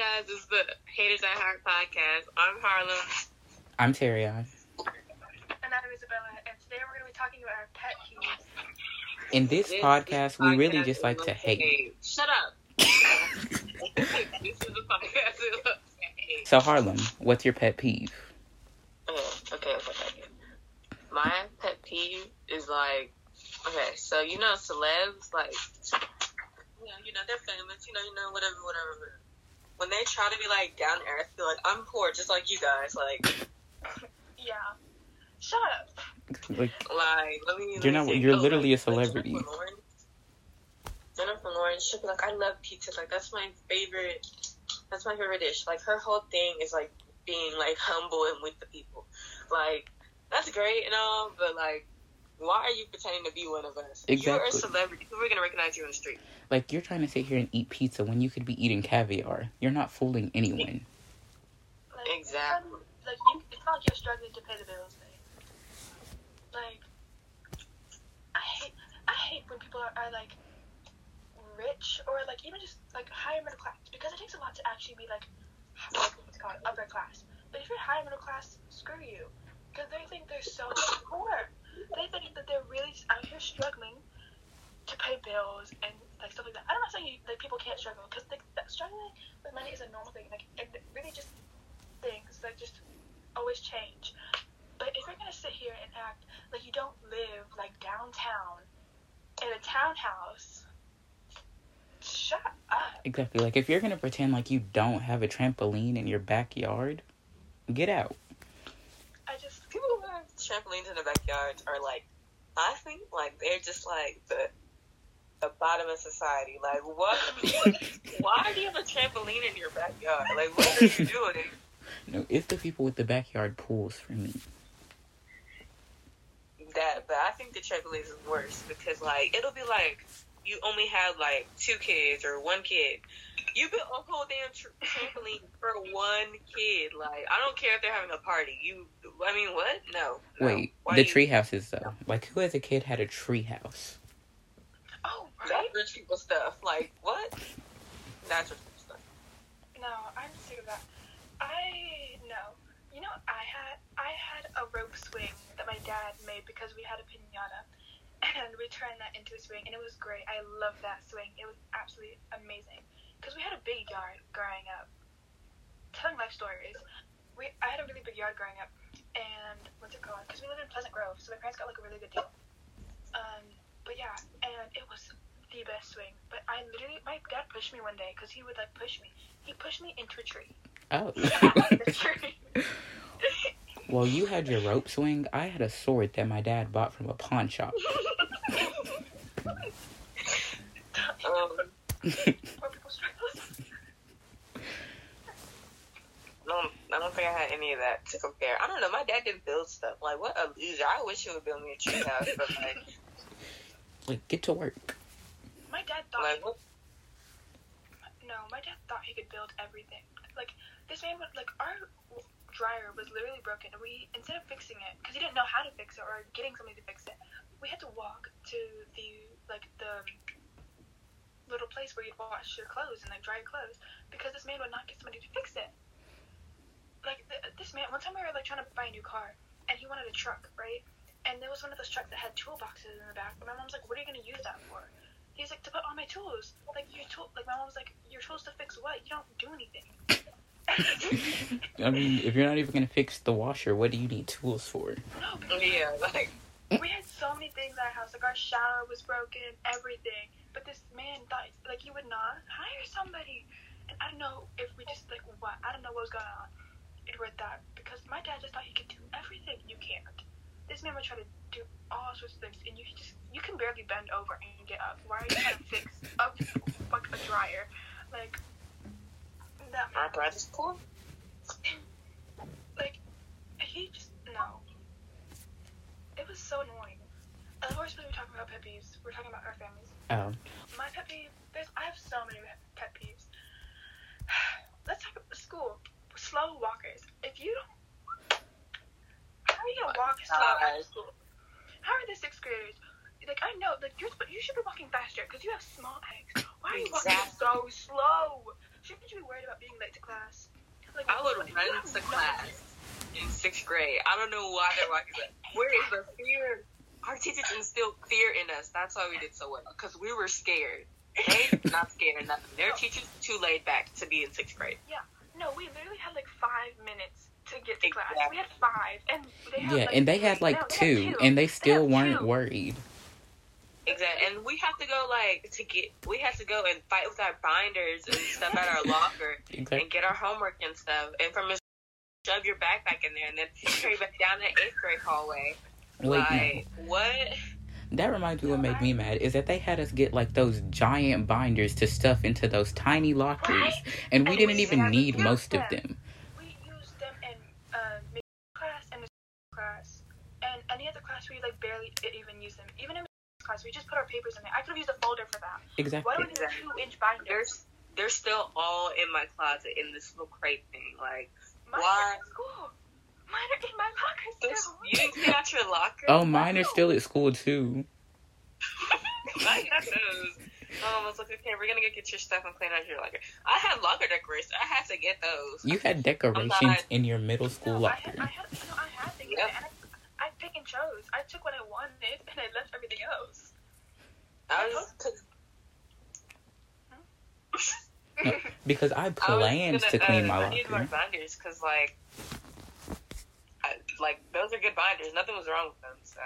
Hi guys, this is the Haters at Heart podcast. I'm Harlem. I'm Terrion. And I'm Isabella, and today we're going to be talking about our pet peeves. In this, This podcast, we really just like to love hate. Shut up. this is the podcast that loves to hate. So Harlem, what's your pet peeve? Okay, okay, okay, okay. My pet peeve is like, okay, so you know celebs, like, you know, you know they're famous, you know, you know, whatever, whatever. whatever. When they try to be like down to earth, be like, I'm poor, just like you guys, like, Yeah. Shut up. Like, like let me. let You're me not- think. you're Oh, literally like- a celebrity. Like Jennifer Lawrence. Jennifer Lawrence, she'll be like, I love pizza. Like that's my favorite. That's my favorite dish. Like her whole thing is like being like humble and with the people. Like that's great and all, but like, why are you pretending to be one of us? You're a celebrity. People are gonna recognize you on the street. like you're trying to sit here and eat pizza when you could be eating caviar. You're not fooling anyone. Like, Exactly. Um, like, you, it's not like you're struggling to pay the bills, babe. Like, I hate, I hate when people are, are like rich or like even just like higher middle class because it takes a lot to actually be like, like what's it called upper class. But if you're higher middle class, screw you, because they think they're so poor. They think that they're really out um, here struggling to pay bills and like stuff like that. I'm not saying you, like people can't struggle because like, struggling with money is a normal thing. Like it really just things that just always change. But if you're gonna sit here and act like you don't live like downtown in a townhouse, shut up. Exactly. Like if you're gonna pretend like you don't have a trampoline in your backyard, get out. I just people who have trampolines in the backyards are like, I think like they're just like the the bottom of society. Like what? Why do you have a trampoline in your backyard? Like what are you doing? No, it's the people with the backyard pools for me. That, but I think the trampolines is worse because like it'll be like you only have like two kids or one kid. You built a whole damn tr- trampoline for one kid. Like I don't care if they're having a party. You, I mean, what? No. no. Wait, Why the you- tree houses though. Like who as a kid had a tree house? Oh right. That's rich people stuff. Like what? That's rich people stuff. No, I'm sick of that. I no. You know, I had I had a rope swing that my dad made because we had a pinata, and we turned that into a swing, and it was great. I loved that swing. It was absolutely amazing because we had a big yard growing up. Telling life stories, we I had a really big yard growing up, and what's it called? Because we lived in Pleasant Grove, so my parents got like a really good deal. Um, but yeah, and it was the best swing. But I literally, my dad pushed me one day because he would like push me. He pushed me into a tree. Oh. The tree. well, you had your rope swing. I had a sword that my dad bought from a pawn shop. Um, Poor people struggle. no, I don't think I had any of that to compare. I don't know. My dad didn't build stuff. Like what a loser. I wish he would build me a tree house, but like, Like get to work. My dad thought. like what? no, my dad thought he could build everything. Like this man would like our dryer was literally broken, and we instead of fixing it because he didn't know how to fix it or getting somebody to fix it, we had to walk to the like the little place where you'd wash your clothes and like dry your clothes because this man would not get somebody to fix it. Like th- this man, one time we were like trying to buy a new car, and he wanted a truck, right? And there was one of those trucks that had toolboxes in the back. And my mom's like, "What are you gonna use that for?" He's like, "To put all my tools." Like your tool, like my mom was like, "Your tools to fix what? You don't do anything." I mean, if you're not even gonna fix the washer, what do you need tools for? no, Yeah, like we had so many things in our house. Like our shower was broken, everything. But this man thought like he would not hire somebody. And I don't know if we just like what I don't know what was going on. It with that because my dad just thought he could do everything. You can't. This man would try to do all sorts of things, and you just you can barely bend over and get up. Why are you trying to fix up like a dryer? Like that. my brother's cool. like he just no. It was so annoying. Of course, when we talk about pet peeves, we're talking about our families. Oh. My pet peeve, there's I have so many pet peeves. Let's talk about school. Slow walkers. If you don't, how are you gonna oh walk slow at school? How are the sixth graders? Like I know, like you're, you should be walking faster because you have small legs. Why are you walking so slow? Shouldn't you be worried about being late to class? Like, I would like, run to no class in sixth grade. I don't know why they're walking. Like, where is the fear? Our teachers instilled fear in us. That's why we did so well because we were scared. They not scared of nothing. Their teachers too laid back to be in sixth grade. No, we literally had like five minutes to get to class. Exactly. We had five, and they had Yeah, like, and they had no, like they had two, two. and they still had weren't two. worried. Exactly, and we have to go like to get. We have to go and fight with our binders and stuff at our locker Exactly. and get our homework and stuff. And from Miss shove your backpack in there and then carry back down the eighth grade hallway. Wait, like what? That reminds me what made me mad is that they had us get like those giant binders to stuff into those tiny lockers, Right. and we And didn't we even need use most of them. them. We used them in uh, mid class and class, and any other class we like barely even use them. Even in class, we just put our papers in there. I could have used a folder for that. Exactly. Why Exactly. do we need Exactly. two-inch binder? There's they're still all in my closet in this little crate thing. Like Mine why- school. Mine are in my locker there's, still. you didn't clean out your locker. Oh, mine are still at school too. I got those. Um, I was like, okay, we're gonna go get your stuff and clean out your locker. I had locker decorations. I had to get those. You had decorations not- in your middle school no, I locker. had, I had, no, I had things, Yep. and I, I pick and chose. I took what I wanted, and I left everything else. I was, cause Because I I planned gonna, clean uh, my I need more locker. binders because like, I, like those are good binders. Nothing was wrong with them. So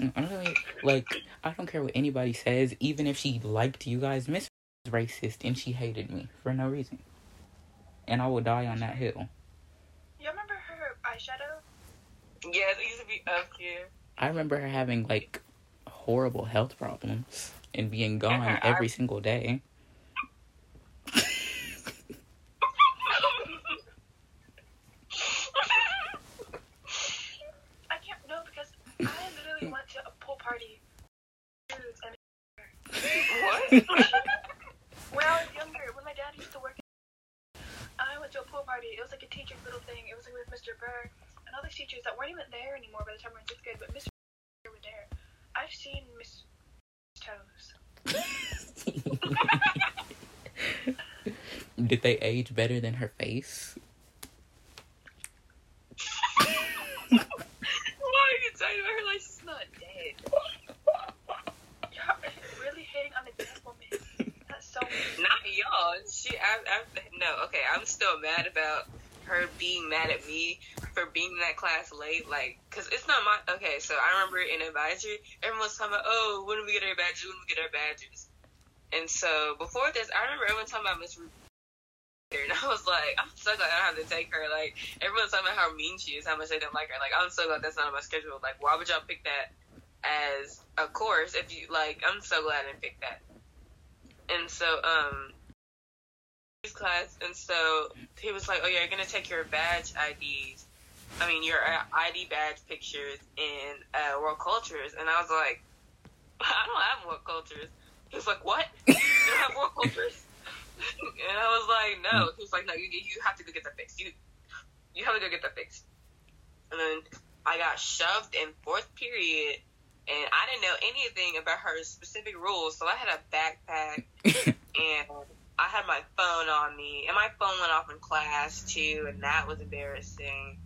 mm, I don't really, like, I don't care what anybody says, even if she liked you guys, Miss was racist and she hated me for no reason. And I will die on that hill. You remember her eyeshadow? yeah, it used to be up here. I remember her having, like, horrible health problems and being gone her every eye- single day. I can't know because I literally went to a pool party. And what? when I was younger, when my dad used to work, I went to a pool party. It was like a teacher's little thing. It was like with Mr. Burr and all these teachers that weren't even there anymore by the time we were in sixth grade, but Mr. Burr were there. I've seen Miss Toes. Did they age better than her face? Why are you talking about her like she's not dead? Y'all are really hating on a dead woman. That's so weird. Not y'all. She, I, I, no, okay. I'm still mad about her being mad at me for being in that class late. Like, cause it's not my. Okay, so I remember in advisory, everyone was talking about, oh, when do we get our badges? When do we get our badges? And so before this, I remember everyone talking about Miss. And I was like, I'm so glad I don't have to take her. Like, everyone's talking about how mean she is, how much they don't like her. Like, I'm so glad that's not on my schedule. Like, why would y'all pick that as a course if you, like, I'm so glad I didn't pick that. And so, um, class, and so he was like, "Oh yeah, you're gonna take your badge IDs, I mean your uh, ID badge pictures in uh, World Cultures," and I was like, "I don't have World Cultures." He was like, "What? You don't have World Cultures?" and I was like, "No." He was like, "No, you you have to go get that fixed. You you have to go get that fixed." And then I got shoved in fourth period, and I didn't know anything about her specific rules, so I had a backpack and I had my phone on me, and my phone went off in class too, and that was embarrassing.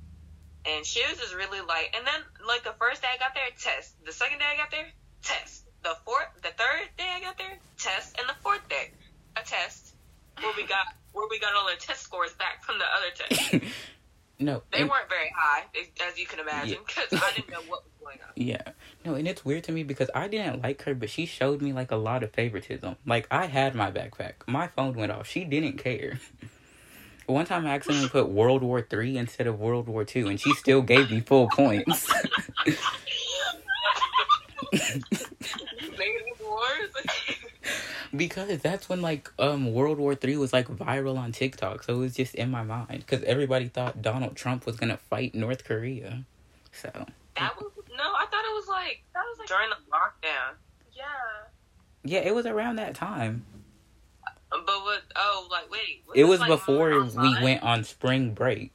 And she was just really like, and then like the first day I got there, test. The second day I got there, test. The fourth, the third day I got there, test, and the fourth day, a test where we got where we got all our test scores back from the other test. no, They and- weren't very high, as you can imagine, because I didn't know what was going on. Yeah. No, and it's weird to me because I didn't like her, but she showed me like a lot of favoritism. Like I had my backpack. My phone went off. She didn't care. One time I accidentally put World War Three instead of World War Two, and she still gave me full points. Because that's when like um World War Three was like viral on TikTok, so it was just in my mind. Because everybody thought Donald Trump was gonna fight North Korea. So that was no, I thought it was like That was like, during the lockdown. yeah. yeah, it was around that time. But what? Oh, like wait. It was like, before more we went on spring break.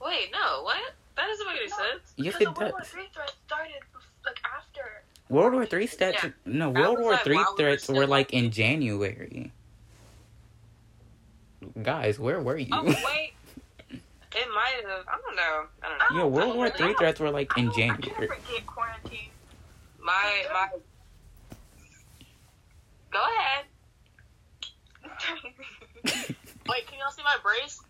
Wait, no, what? That doesn't make any No. sense. yes, Because it the World War does. Three threat started like after. World War Three stats. Yeah. No, World War like, Three while we were threats were like in January. guys, where were you? Oh wait, it might have. I don't know. I don't know. Yeah, World oh, War I Three threats were like in I don't- I January. can't quarantine. My my. Go ahead. Wait, can y'all see my brace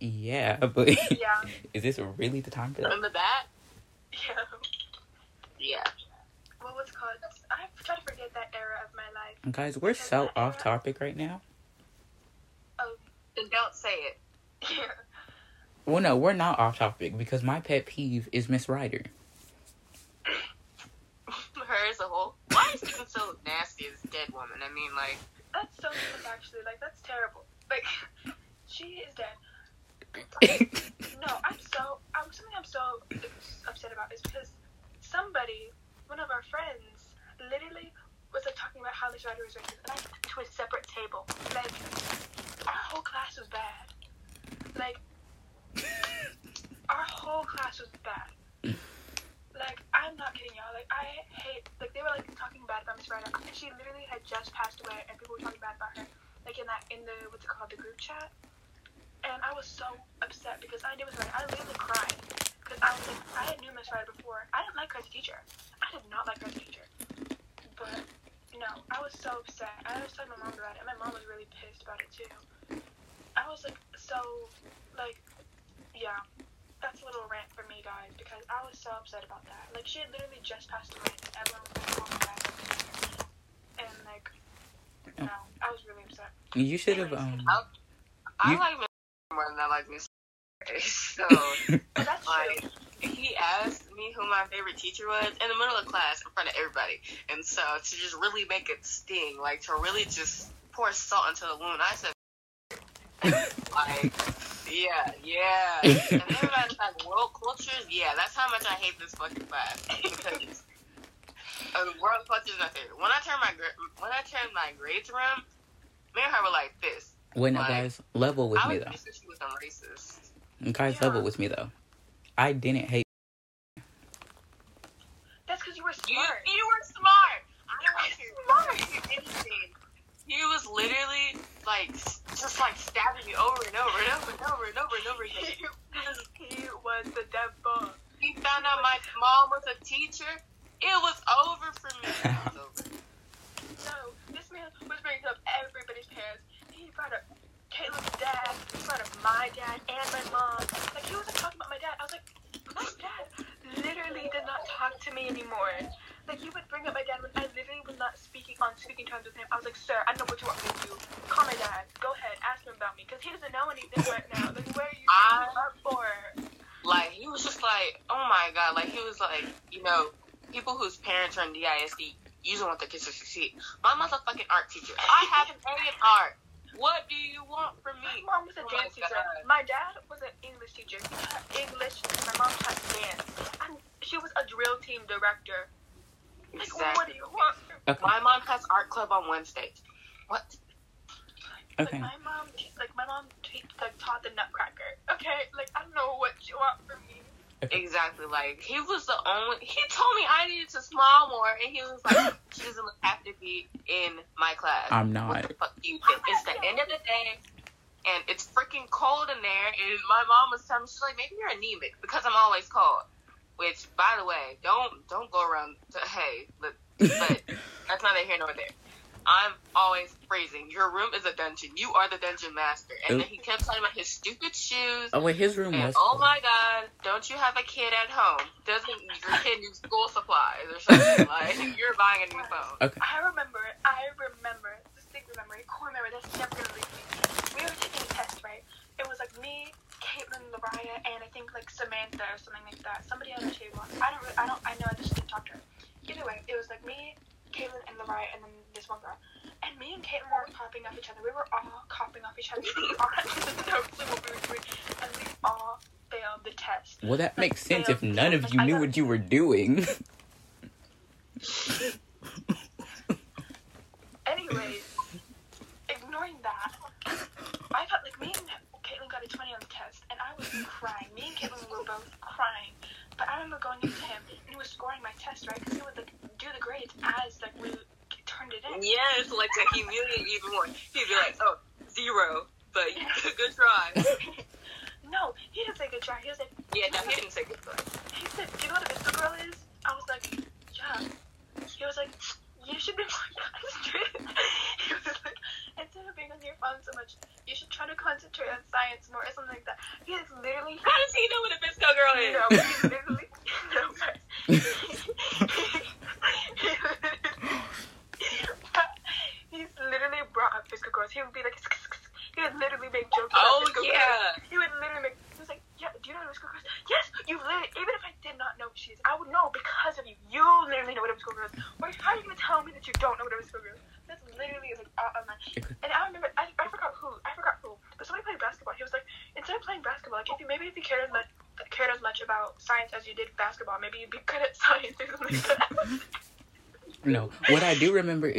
Yeah, but yeah, is this really the time for that? in the back? yeah. Yeah. What was called? I try to forget that era of my life. Guys, we're so off topic right now. Then don't say it. Yeah. Well, no, we're not off topic because my pet peeve is Miss Ryder. Her as a whole. Why is people so nasty as dead woman? I mean, like, That's so sick, actually. Like, that's terrible. Like, she is dead. No, I'm so. I'm, something I'm so upset about is because somebody, one of our friends, literally was like talking about how Miss Ryder was racist, and I took to a separate table. Like, our whole class was bad. Like, our whole class was bad. I'm not kidding y'all. Like, I hate. Like, they were like talking bad about Miss Ryder, she literally had just passed away, and people were talking bad about her. Like in that, in the what's it called, the group chat. And I was so upset because I knew Miss Ryder. I literally cried because I was like, I had knew Miss Ryder before. I didn't like her as a teacher. I did not like her as a teacher. But no, I was so upset. I was telling my mom about it, and my mom was really pissed about it too. I was like, so, like, yeah. That's a little rant for me, guys, because I was so upset about that. Like, she had literally just passed away, and everyone was like, oh my god, that's her teacher. And, like, no, I was really upset. You should have um. I You- like Miss more than I like Miss. So, that's like, true. he asked me who my favorite teacher was in the middle of class in front of everybody. And so, to just really make it sting, like, to really just pour salt into the wound, I said, like, yeah, yeah. And everybody's like, world cultures? Yeah, that's how much I hate this fucking class. Because uh, world culture is my favorite. When I turn my gra- when I turn my grades around, me and her were like this. Wait, no, Like, guys, level with I me was though. thinking she was a racist. Guys, Yeah. level with me though. I didn't hate. That's because you were smart. you were smart. I was Smart. smart. Anything. He was literally like just like stabbing me over and over and over and over and over and over again. he was the devil. He found out my mom was a teacher. It was over for me. It over. No, this man was bringing up everybody's parents. He brought up Caitlin's dad. He brought up my dad and my mom. Like he wasn't talking about my dad. I was like, my dad literally did not talk to me anymore. Like he would bring up my dad when I literally was not speaking on speaking terms with him. I was like, sir, I know what you want me to do. Call my dad. Go ahead, ask him about me, cause he doesn't know anything right now. Like where are you I- up for? Like he was just like, oh my god. Like he was like, you know, people whose parents are in DISD you don't want their kids to succeed. My mom's a fucking art teacher. I have an A in art. What do you want from me? My mom was a Oh my dance teacher. God. My dad was an English teacher. He taught English. My mom taught dance. And she was a drill team director. Like, what do you want? Okay. My mom has art club on Wednesdays. What? Like Okay. my mom, like my mom, te- like taught the Nutcracker. Okay, like I don't know what you want from me. Exactly. Like he was the only. He told me I needed to smile more, and he was like, "She doesn't have to be in my class." I'm What not. the fuck do you think? It's the end of the day, and it's freaking cold in there. And my mom was telling me, she's like, maybe you're anemic because I'm always cold. Which, by the way, don't don't go around. To, hey, but, but that's neither here nor there. I'm always freezing. Your room is a dungeon. You are the dungeon master. And then he kept talking about his stupid shoes. Oh wait, his room And was. oh my god, don't you have a kid at home? Doesn't your kid need school supplies or something? like you're buying a new phone. Okay. I remember, I remember, distinct memory, core memory. That's never gonna leave me. We were taking a test, right? It was like me, Caitlin, Mariah, and I think like Samantha or something like that. Somebody on the table. I don't, really, I don't, I know I just didn't talk to her. Either way, it was like me, Caitlin, and Mariah, and then this one girl. And me and Caitlin were copying off each other. We were all copying off each other. We all had the notes of what we were and we all failed the test. Well, that makes sense if none of you knew what you were doing. Anyways, ignoring that, I got like me and Caitlin got a 20 on the test, and I was crying. Me and Caitlin were both crying. But I remember going up to him, and he was scoring my test, right? Because he would like do the grades as like we turned it in. Yes, like to humiliate you even more. He'd be like, oh, zero, but you, good try. no, he didn't say good try. He was like, Yeah, no, he didn't say good try. he said, do you know what a VSCO girl is? I was like, yeah. He was like, you should be more concentrated. he was like, instead of being on your phone so much, you should try to concentrate on science more or something like that. He is literally How does he know what a VSCO girl is? no, he's literally no, but he's literally brought up VSCO girls. He would be like, he would literally make jokes about Oh, VSCO girls. yeah. He would literally make. He was like, yeah, do you know what a VSCO girl is? Yes, you literally. Even if I did not know who she is, I would know because of you. You literally know what a VSCO girl is. Or how are you gonna tell me that you don't know what a VSCO girl is? That's literally like out of my. And I remember, I, I forgot who, I forgot who, but somebody played basketball. He was like, instead of playing basketball, like if you maybe if you cared as much cared as much about science as you did basketball, maybe you'd be good at science or something like that. No, what I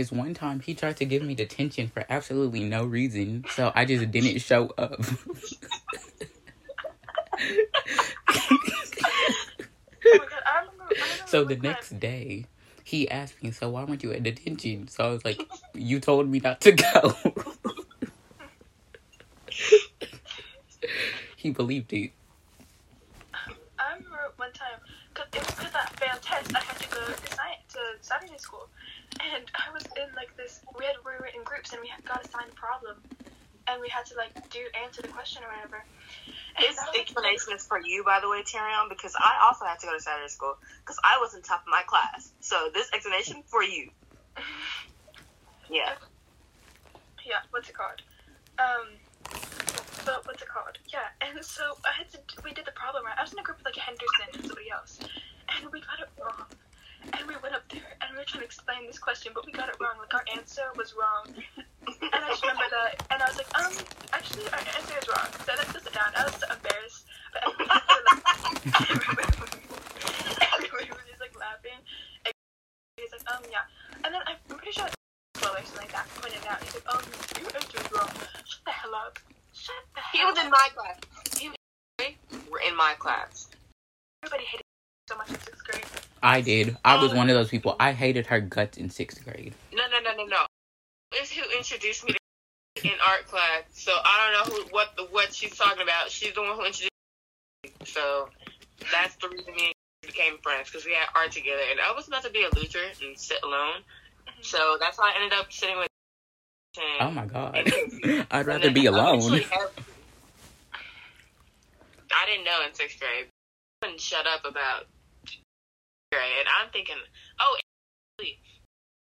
do remember is one time he tried to give me detention for absolutely no reason, so I just didn't show up. So the next day, he asked me, "So why weren't you at detention?" So I was like, "You told me not to go." he believed it. I remember one time, cause it was because I failed test, I had to go to science to Saturday school, and I was in like this. We had we were in groups and we had got assigned a problem, and we had to like do answer the question or whatever. And This was, explanation is for you, by the way, Tyrion, because I also had to go to Saturday school because I was in top of my class. So this explanation for you. Yeah. yeah, what's it called? Um, but what's it called? Yeah, and so I had to. We did the problem right. I was in a group with like Henderson and somebody else, and we got it wrong. And we went up there and we were trying to explain this question, but we got it wrong. Like our answer was wrong. And I just remember that, and I was like, um, actually, our answer is wrong. So let's just sit down. I was so embarrassed, but everybody was like, everybody was just like laughing. And he's like, um, yeah. And then I'm pretty sure well, or something like that pointed out. He's like, um, your answer is wrong. Shut the hell up. Shut the hell. He was up. in my class. He were in my class. Everybody hated so much in sixth grade. I did. I was oh. one of those people. I hated her guts in sixth grade. No, no, no, no, no. It's who introduced me to in art class. So I don't know who what the what she's talking about. She's the one who introduced me. So that's the reason me and became friends because we had art together, and I was about to be a loser and sit alone. Mm-hmm. So that's how I ended up sitting with. Oh my god. I'd rather be alone. eventually I didn't know in sixth grade. I couldn't shut up about grade. And I'm thinking, oh, me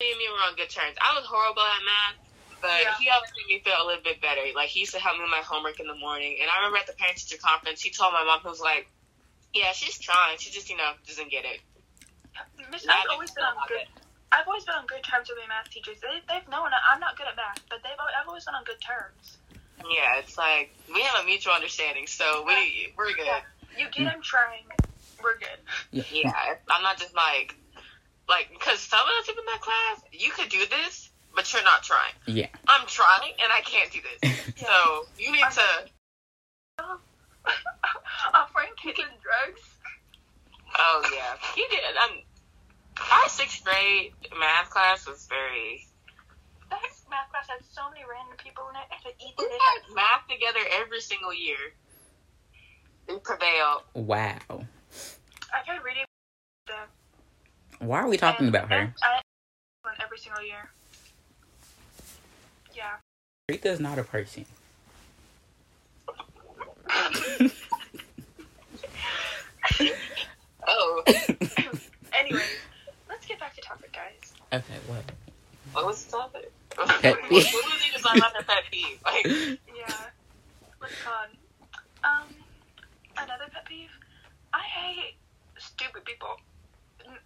and me were on good terms. I was horrible at math, but Yeah. he always made me feel a little bit better. Like, he used to help me with my homework in the morning. And I remember at the parent teacher conference, he told my mom, he was like, yeah, she's trying. She just, you know, doesn't get it. Miss, I've always been on good. I've always been on good terms with my math teachers. They, they've known I'm not good at math, but they've I've always been on good terms. Yeah, it's like, we have a mutual understanding, so we, we're good. You get I'm trying. We're good. Yeah, I'm not just like, like, because some of the people in that class, you could do this, but you're not trying. Yeah. I'm trying, and I can't do this. So you need to. Offering kids drugs. Oh yeah, he did. Um, our sixth grade math class was very. That math class had so many random people in it. I had to eat We had math together every single year. We prevailed. Wow. I tried reading the. Why are we talking and- about her? and I won every single year. Yeah. Rita's not a person. Oh, Anyways, let's get back to topic, guys. Okay, what? what was the topic? Pet what peeve. was even talking about the pet peeve? Like, Yeah. What's it called? Um, another pet peeve. I hate stupid people. N-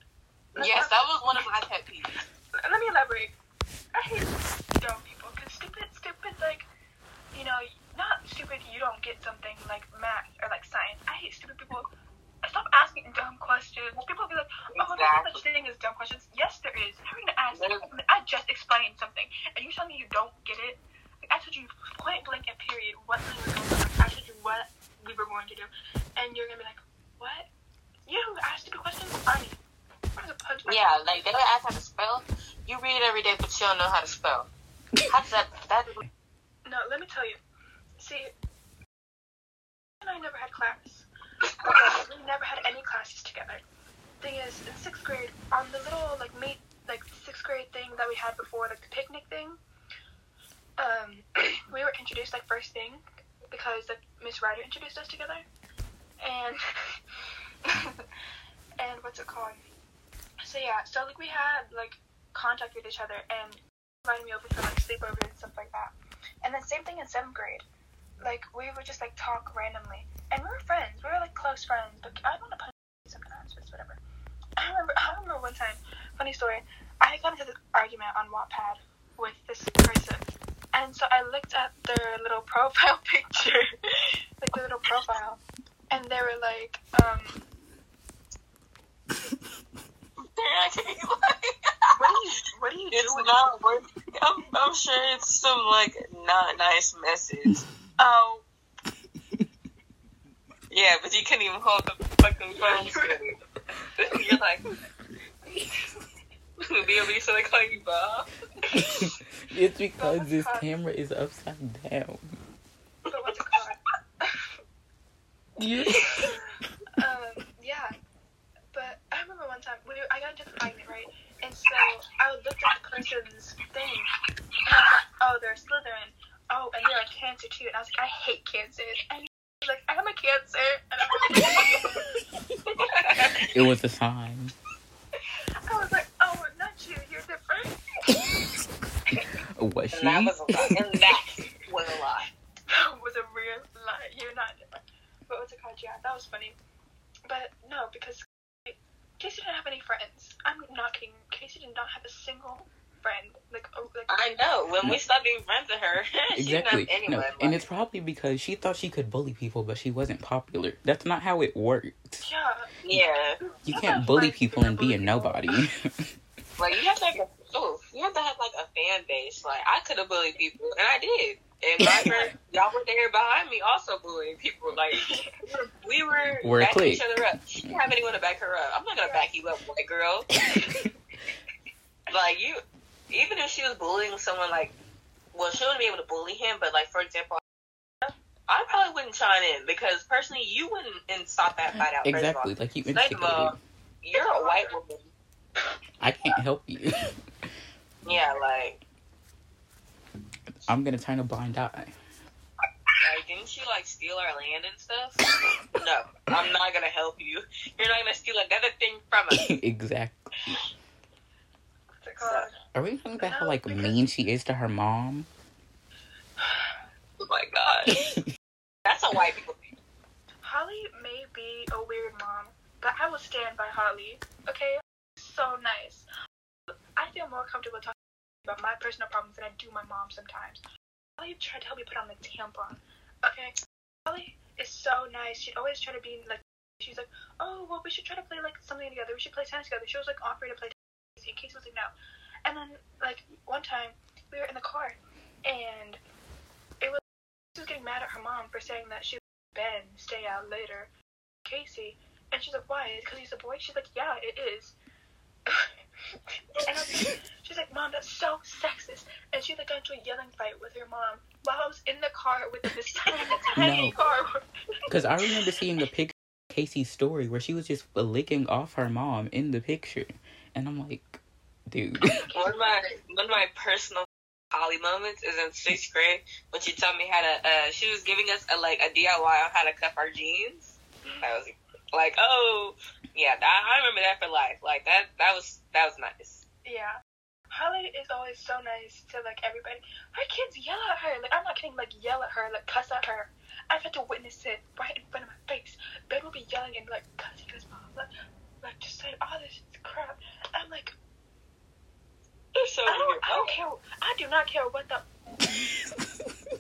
yes, that was one of my pet peeves. Let me elaborate. I hate dumb people because stupid, stupid, like, you know, not stupid. You don't get something like math or like science. I hate stupid people. Stop asking dumb questions. People will be like, "Oh, there's no such thing as dumb questions." Yes, there is. How are you gonna ask? I just explained something, and you tell me you don't get it. Like, I told you point blank and period what we were going to do. I told you what we were going to do, and you're gonna be like, "What? You asked stupid questions? Fine." I'm gonna punch my Yeah, like they would ask how to spell. You read it every day, but you don't know how to spell. How does that? That No, let me tell you. see, and I never had class. Okay, we never had any classes together. Thing is, in sixth grade, on the little like meet like sixth grade thing that we had before, like the picnic thing, um, we were introduced like first thing because like Miss Ryder introduced us together, and and what's it called? So yeah, so like we had like contact with each other and invited me over for like sleepovers and stuff like that. And then same thing in seventh grade. Like we would just like talk randomly, and we were friends. We were like close friends. But I don't want to punch sometimes, but whatever. I remember. I remember one time. Funny story. I got into this argument on Wattpad with this person, and so I looked at their little profile picture, like their little profile, and they were like, um. "What do you? What do you It's do?" not worth. I'm, I'm sure it's some like not nice message. Oh, Yeah, but you couldn't even hold the fucking phone. You're like, BLB, so they call you Bob. it's because this camera is upside down. but what's it called? Yeah. um, yeah. But I remember one time we I got into an argument, right? And so I looked at the person's thing, and I was like, "Oh, they're Slytherin. Oh, and they're a Cancer too." And I was like, "I hate cancers." And he was like, "I'm a Cancer," and I was like, It was a sign. I was like, "Oh, not you. You're different." Was she? And that was a lie. And that was a lie. That was a real lie. You're not different. But what's it called? Yeah, that was funny. But no, because Casey didn't have any friends. I'm not kidding. Casey did not have a single friend. Like, oh, like I know. When we stopped being friends with her, she didn't have Exactly. anyone. No, and it's probably because she thought she could bully people, but she wasn't popular. That's not how it works. yeah. yeah. You I'm can't bully people and be a nobody. Like you have to have a oh, you have to have like a fan base. Like I could have bullied people, and I did. And my friend, y'all were there behind me, also bullying people. Like we were We're backing each other up. She didn't have anyone to back her up. I'm not gonna back you up, white girl. like you, even if she was bullying someone, like well, she wouldn't be able to bully him. But like for example, I probably wouldn't chime in because personally, you wouldn't and stop that fight out. first of all. exactly. Like you Second of all, you're a white woman. I can't help you. Yeah, like. I'm gonna turn a blind eye. Like, didn't she like steal our land and stuff? no, I'm not gonna help you. You're not gonna steal another thing from us. exactly. What's it called? Are we talking about how like mean she is to her mom? Oh my god, that's a white people thing. Holly may be a weird mom, but I will stand by Holly. Okay? So nice. I feel more comfortable talking about my personal problems than I do my mom sometimes. Holly tried to help me put on the tampon. Okay? Holly is so nice. She'd always try to be like, she's like, oh, well, we should try to play like something together. We should play tennis together. She was like offering to play tennis. In case was like, no. And then, like, one time, we were in the car, and it was, she was getting mad at her mom for saying that she Ben stay out later. Casey. And she's like, why? Because he's a boy? She's like, yeah, it is. and I was like, she's like, mom, that's so sexist. And she like got into a yelling fight with her mom while I was in the car with this tiny, tiny No. car. Because I remember seeing a picture of Casey's story where she was just licking off her mom in the picture, and I'm like, dude. One of my one of my personal Holly moments is in sixth grade when she taught me how to. Uh, she was giving us a like a DIY on how to cuff our jeans. I was like, oh yeah, I, I remember that for life. Like that that was that was nice. Yeah. Holly is always so nice to like everybody. Her kids yell at her. Like I'm not kidding. Like yell at her. Like cuss at her. I've had to witness it right in front of my face. Ben will be yelling and like cussing his mom. Like, like just saying all this crap. I'm like, They're so I don't. I don't care. I do not care what the.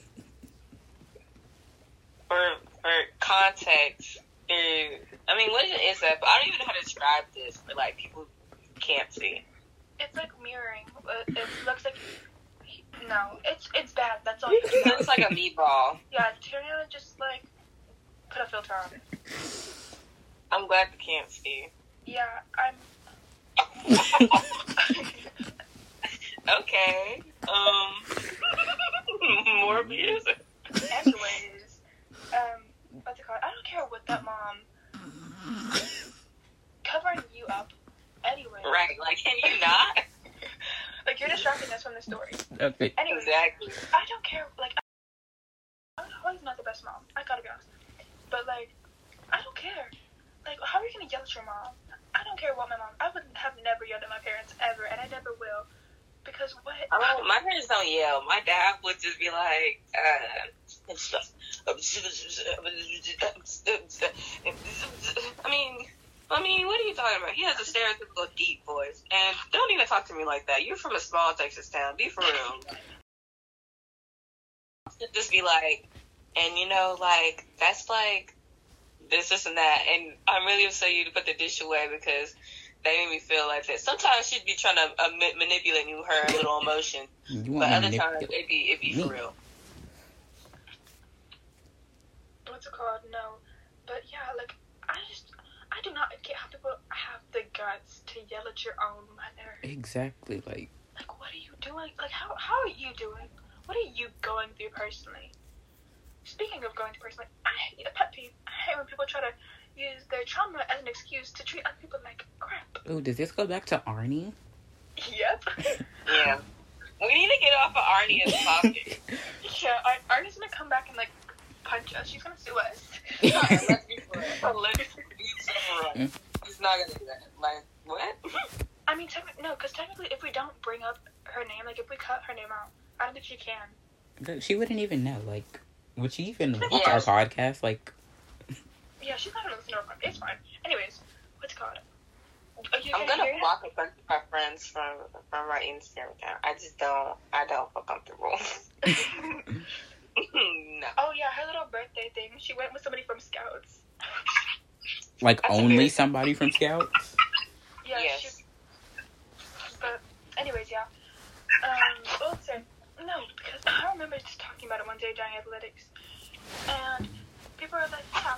For for context, I mean, what is that? I don't even know how to describe this for like people who can't see. It's like mirroring. It, it looks like. No, it's it's bad. That's all It looks like a meatball. Yeah, Tyrion just like put a filter on it. I'm glad you can't see. Yeah, I'm. Okay. Um. Morbius. Anyway, god, I don't care what that mom covering you up anyway. Right? Like, can you not? Like you're distracting us from the story. Okay. Anyway, exactly. I don't care. Like, I- Holly's not the best mom. I gotta be honest. But like, I don't care. Like, how are you gonna yell at your mom? I don't care what my mom. I would have never yelled at my parents ever, and I never will. Because what? Oh, my parents don't yell. My dad would just be like, uh, I mean, I mean, what are you talking about? He has a stereotypical deep voice, and don't even talk to me like that. You're from a small Texas town. Be for real. Just be like, and you know, like that's like this, this, and that, and I'm really upset you to put the dish away because they made me feel like that. Sometimes she'd be trying to uh, ma- manipulate me with her little emotion, You but other to times it'd be it'd be for real. What's it called? No. But yeah, like I just I do not get how people have the guts to yell at your own mother. Exactly. Like, Like what are you doing? Like how how are you doing? What are you going through personally? Speaking of going through personally, I hate a pet peeve. I hate when people try to use their trauma as an excuse to treat other people like crap. oh, does this go back to Arnie? Yep. Yeah. We need to get off of Arnie as topic. yeah, Ar- Arnie's gonna come back and like punch us. She's gonna sue us. Alright, let's be for real. Let's be for real. He's not gonna do that. Like what? I mean, techni- no, because technically, if we don't bring up her name, like if we cut her name out, I don't think she can. But she wouldn't even know. Like, would she even watch Yeah. our podcast? Like, Yeah, she's not gonna listen to our podcast. It's fine. Anyways, what's it called? Are I'm gonna gonna hear it? block a bunch of my friends from from my Instagram account. I just don't. I don't feel comfortable. no. Oh yeah, her little birthday thing. She went with somebody from Scouts. like That's only weird. somebody from Scouts? Yeah. Yes. She, but anyways, yeah. Um, what was? No, because I remember just talking about it one day during athletics, and people are like, yeah,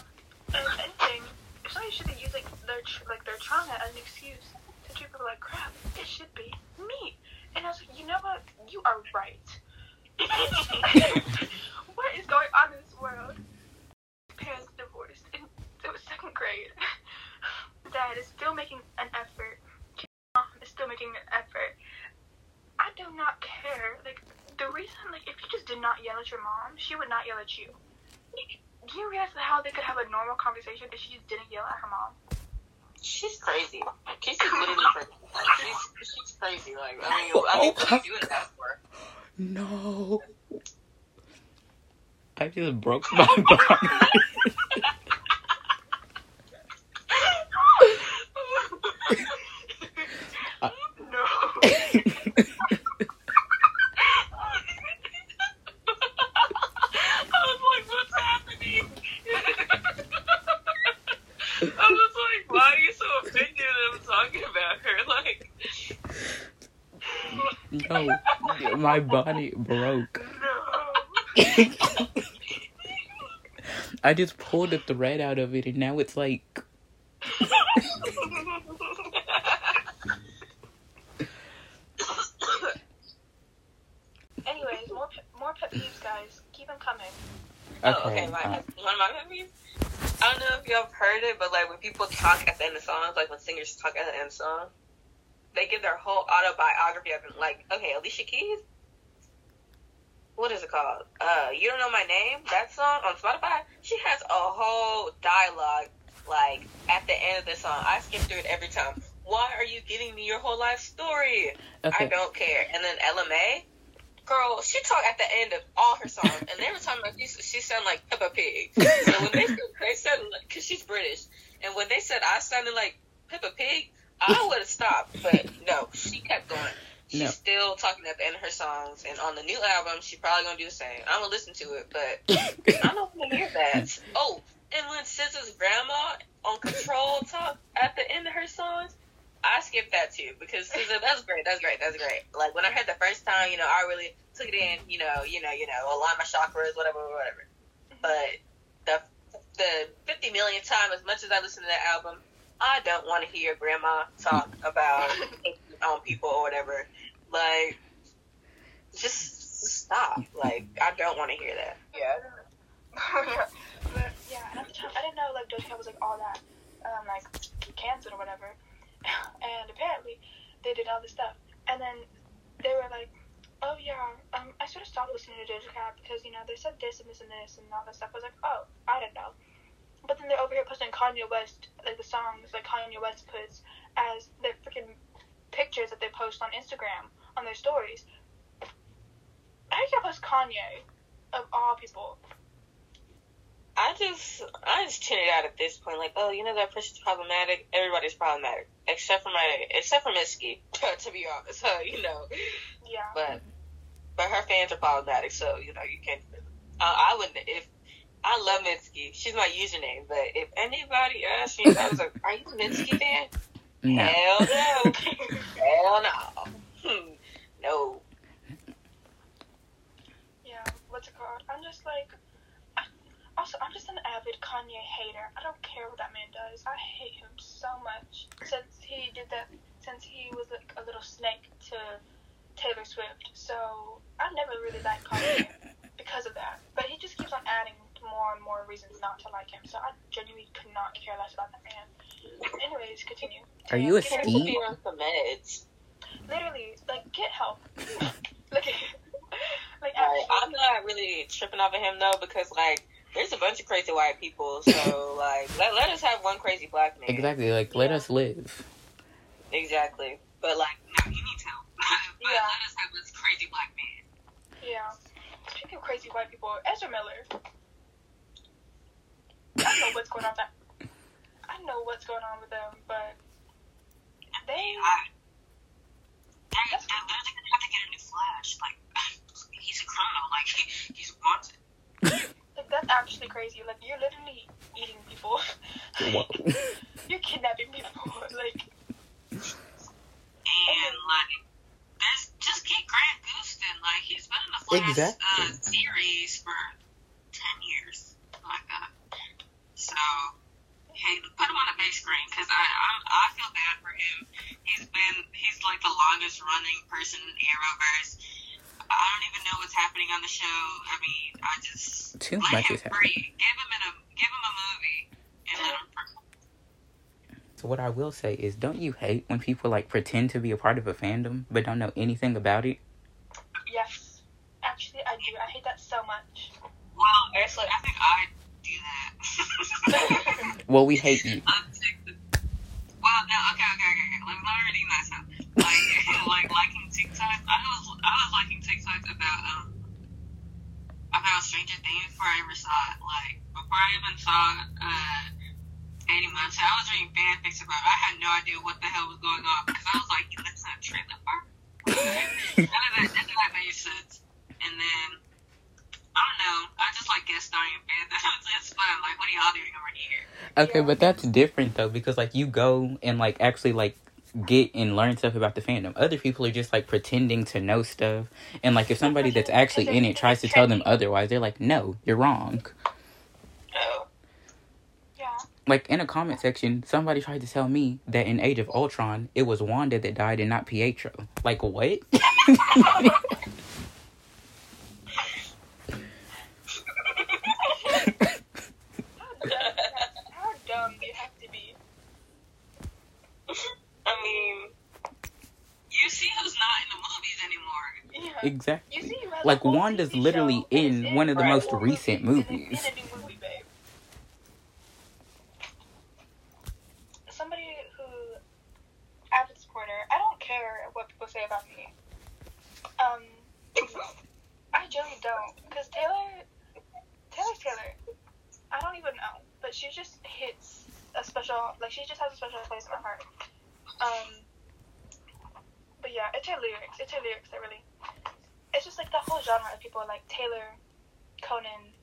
and anything. If somebody should be using their tr- like their trauma as an excuse to treat people like crap, it should be me. And I was like, you know what? You are right. what is going on in this world? Parents divorced in it was second grade. Dad is still making an effort. Mom is still making an effort. I do not care. Like the reason, like if you just did not yell at your mom, she would not yell at you. Do you realize how they could have a normal conversation if she just didn't yell at her mom? She's crazy. She's literally crazy. She's she's crazy. Like I mean, I mean, oh, what are you doing that for? No. I just broke my body. no. I was like, what's happening? I was like, why are you so offended that I'm talking about her? Like, no, my body broke. No. I just pulled the thread out of it, and now it's like Anyways, more more pet peeves, guys. Keep them coming. okay. Oh, okay, my, uh, one of my pet peeves. I don't know if y'all have heard it, but like when people talk at the end of songs, like when singers talk at the end of song, they give their whole autobiography of it. Like, okay, Alicia Keys. What is it called? Uh, you don't know my name. That song on Spotify. She has a whole dialogue like at the end of the song. I skip through it every time. Why are you giving me your whole life story? I okay. don't care. And then LMA, girl, she talked at the end of all her songs, and every time like, she, she sounded like Peppa Pig. So when they, they said, because she's British, and when they said I sounded like Peppa Pig, I would have stopped. But no, she kept going. She's No. still talking at the end of her songs, and on the new album, she's probably gonna do the same. I'm gonna listen to it, but I don't want to hear that. Oh, and when SZA's grandma on Control talk at the end of her songs, I skipped that too because SZA, that's great, that's great, that's great. Like when I heard the first time, you know, I really took it in, you know, you know, you know, align my chakras, whatever, whatever. But the the 50 million time, as much as I listen to that album, I don't want to hear grandma talk about on people or whatever. Like, just stop. Like, I don't want to hear that. Yeah. but yeah, And at the time, I didn't know like Doja Cat was like all that, um, like canceled or whatever. And apparently, they did all this stuff. And then they were like, "Oh yeah, um, I sort of stopped listening to Doja Cat because you know they said this and this and this and all that stuff." I was like, "Oh, I don't know." But then they're over here posting Kanye West, like the songs like Kanye West puts as their freaking pictures that they post on Instagram on their stories. How you gonna post Kanye of all people? I just, I just tune it out at this point. Like, oh, you know that person's problematic. Everybody's problematic, except for my, except for Mitski. to be honest, so you know. Yeah. But, but her fans are problematic, so you know you can't. Uh, I wouldn't if. I love Mitski. She's my username. But if anybody asks me, I was like, "Are you a Mitski fan?" No. Hell no. Hell no. Hmm. no. Yeah, what's it called? I'm just like, also, I'm just an avid Kanye hater. I don't care what that man does. I hate him so much since he did that. Since he was like a little snake to Taylor Swift. So I never really liked Kanye because of that. But he just keeps on adding more and more reasons not to like him. So I genuinely could not care less about that man. Anyways, continue. Are you a He needs be on some meds. Literally, like, get help. like, like, Like, I'm not really tripping off of him though because like there's a bunch of crazy white people. So like let, let us have one crazy black man. Exactly. Like, let Yeah. us live. Exactly. But like no, he needs help. but Yeah. let us have this crazy black man. Yeah. Speaking of crazy white people, Ezra Miller. I don't know what's going on with that. I don't know what's going on with them, but they. I, they're, they're, they're gonna have to get a new Flash. Like he's a criminal. Like he, he's wanted. Like, that's actually crazy. Like, you're literally eating people. Whoa. you're kidnapping people. Like, And like there's just get Grant Gustin. Like he's been in the Flash Exactly. uh, series for ten years. Like that. So hey, put him on a big screen because I I'm, I feel bad for him. He's been he's like the longest running person in Arrowverse. I don't even know what's happening on the show. I mean, I just Too let much him is free. Give him in a give him a movie and let him. So what I will say is, don't you hate when people like pretend to be a part of a fandom but don't know anything about it? yes. Actually, I do. I hate that so much. Well, actually, I think I do that. Well, we hate you. I'm sick of- Well, no, okay, okay, okay, okay. Let me, let me redeem myself. Like, like liking TikTok. I was, I was liking TikToks about um about Stranger Things before I ever saw it. Like before I even saw uh any months, I was reading fanfics about. it. I had no idea what the hell was going on because I was like, that's not trailer park. none of that, none of that made sense. And then I don't know. I just like guest starring in fandoms. It's fun. Like, what are y'all doing over here? Okay, Yeah. but that's different though because like you go and like actually like get and learn stuff about the fandom. Other people are just like pretending to know stuff, and like if somebody that's actually in it tries to tell them otherwise, they're like, "No, you're wrong." Oh. Yeah. Like in a comment section, somebody tried to tell me that in Age of Ultron, it was Wanda that died and not Pietro. Like what? How dumb, how dumb do you have to be? I mean, you see who's not in the movies anymore. Yeah. exactly. You see, you Like, a whole Wanda's TV literally show in one of the most four recent movies, movies. In a new movie, babe. Somebody who avid supporter. I don't care what people say about me. Um, I generally don't, because Taylor, Taylor Taylor. I don't even know, but she just hits a special, like she just has a special place in my heart. Um, but yeah, it's her lyrics. It's her lyrics that really. It's just like the whole genre of people like Taylor, Conan,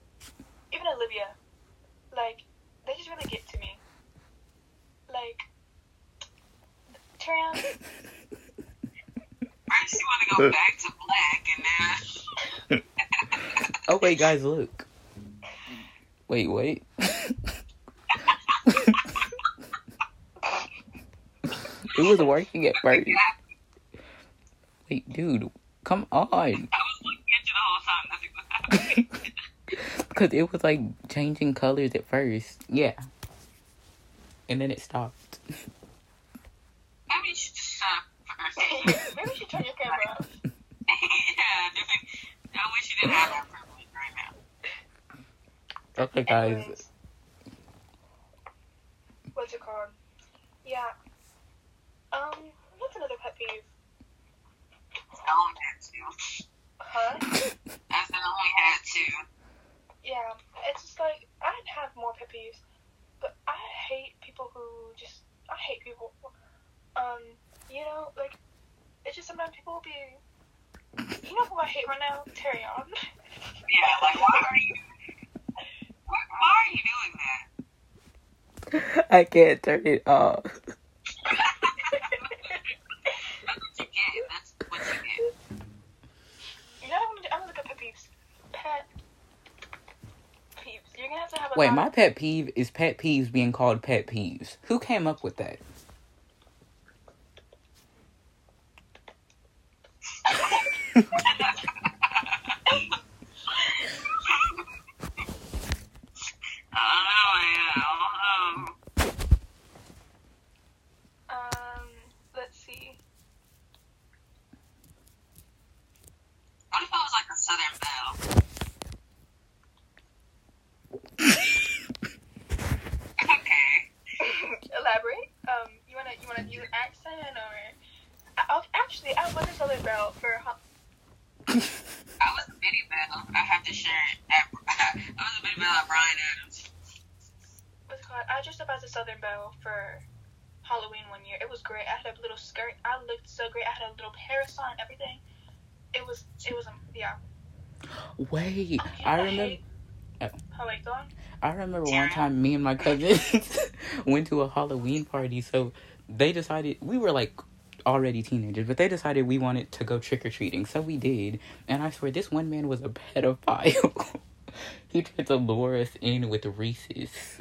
even Olivia. Like they just really get to me. Like Tyrion. First, you want to go back to black, and then. Oh wait, guys, look. Wait, wait. it was working at first. Wait, dude, come on. I was looking at you the whole time. Nothing was happening. Cause it was like changing colors at first. Yeah. And then it stopped. Maybe you should just stop first. Maybe you should turn your camera off. yeah, I wish you didn't have that privilege right now. Okay, guys. Anyways. What's it called? Yeah. Um, what's another pet peeve? I only had two. Huh? I said I only had two. Yeah, it's just like I'd have more pet peeves, but I hate people who just I hate people. Um, you know, like it's just sometimes people will be. You know who I hate right now? Terry on. Yeah, like why are you? Why, why are you doing that? I can't turn it off. That's what you get. That's what you get. You know what I'm gonna do? I'm gonna look at pet peeves. Pet peeves. You're gonna have to have a Wait, my pet peeve is pet peeves being called pet peeves. Who came up with that? I don't know, man. I don't know. Um, let's see. What if I was like a Southern Belle? okay. Elaborate. Um, you wanna you wanna use an accent or? I, I'll, actually, I was a Southern Belle for. ho- I was Bitty Belle. I have to share it. At, I was a Bitty Belle at Brian Adams. What's it called? I dressed up as a Southern Belle for Halloween one year. It was great. I had a little skirt. I looked so great. I had a little parasol and everything. It was it was um yeah. Wait, Okay, I remember. hate- Oh wait, go on. I remember one time me and my cousins went to a Halloween party. So they decided we were like already teenagers, but they decided we wanted to go trick or treating. So we did, and I swear this one man was a pedophile. he tried to lure us in with Reese's.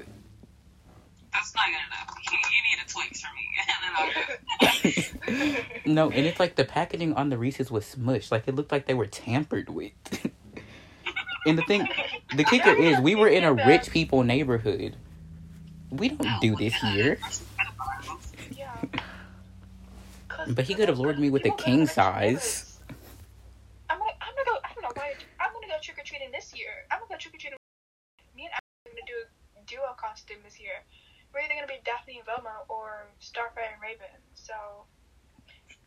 That's not good enough. You, need a Twix for me. and then I'll No, and it's like the packaging on the Reese's was smushed. Like it looked like they were tampered with. and the thing, the kicker is, we were in a rich people neighborhood. We don't oh do this here. Yeah. 'Cause But he could have lured me with a people go to king rich size. I'm gonna I'm gonna go I don't know why I'm gonna go trick or treating this year. I'm gonna go trick or treating. Me and I are gonna do a duo costume this year. We're either gonna be Daphne and Velma or Starfire and Raven. So,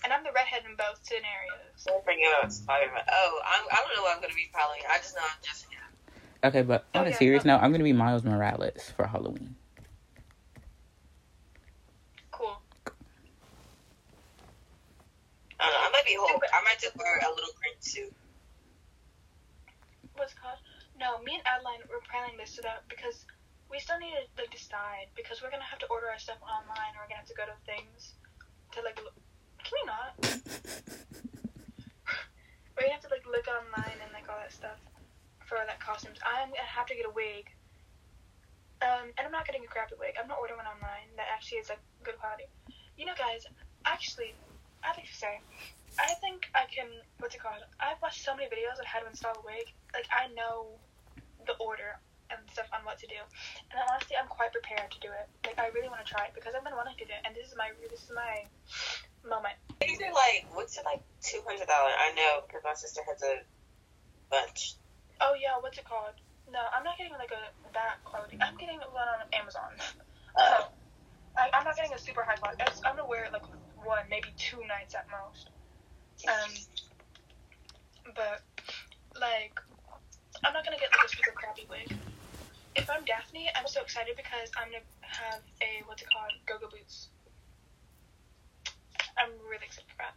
and I'm the redhead in both scenarios. Don't bring up Spider-Man. Oh, I'm, I don't know what I'm gonna be probably. I just know I'm Jessica. Okay, but on a Okay, serious note, I'm gonna be Miles Morales for Halloween. Cool. I don't know. I might be Hulk. I might just wear a little green suit. What's called? No, me and Adeline were planning this so that because we still need to like decide because we're gonna have to order our stuff online or we're gonna have to go to things to like look. Can we not? we're gonna have to like look online and like all that stuff for that costumes. I'm gonna have to get a wig. Um, and I'm not getting a crappy wig. I'm not ordering one online that actually is like good quality. You know, guys, actually, I'd like to say, I think I can. What's it called? I've watched so many videos on how to install a wig. Like I know the order and stuff on what to do. And honestly, I'm quite prepared to do it. Like I really want to try it because I've been wanting to do it, and this is my this is my moment. These are like, what's it like, two hundred dollars? I know because my sister has a bunch. Oh yeah, what's it called? No, I'm not getting like a that quality. I'm getting one on Amazon. Uh, I, I'm not getting a super high quality. I'm, I'm gonna wear it like one, maybe two nights at most. Um, but like, I'm not gonna get like a super crappy wig. If I'm Daphne, I'm so excited because I'm gonna have a what's it called, go-go boots. I'm really excited for that.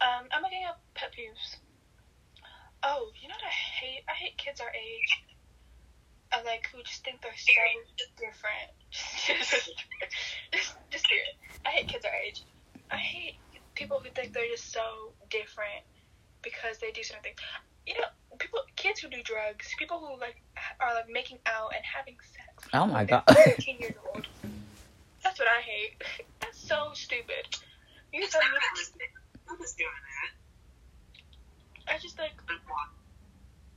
Um, I'm looking at pet peeves. Oh, you know what I hate? I hate kids our age. I like who just think they're so different. just, just period. I hate kids our age. I hate people who think they're just so different because they do certain things. You know, people, kids who do drugs, people who like are like making out and having sex. Oh my god. 15 years old. That's what I hate. That's so stupid. You it's not. Was doing that? I just like,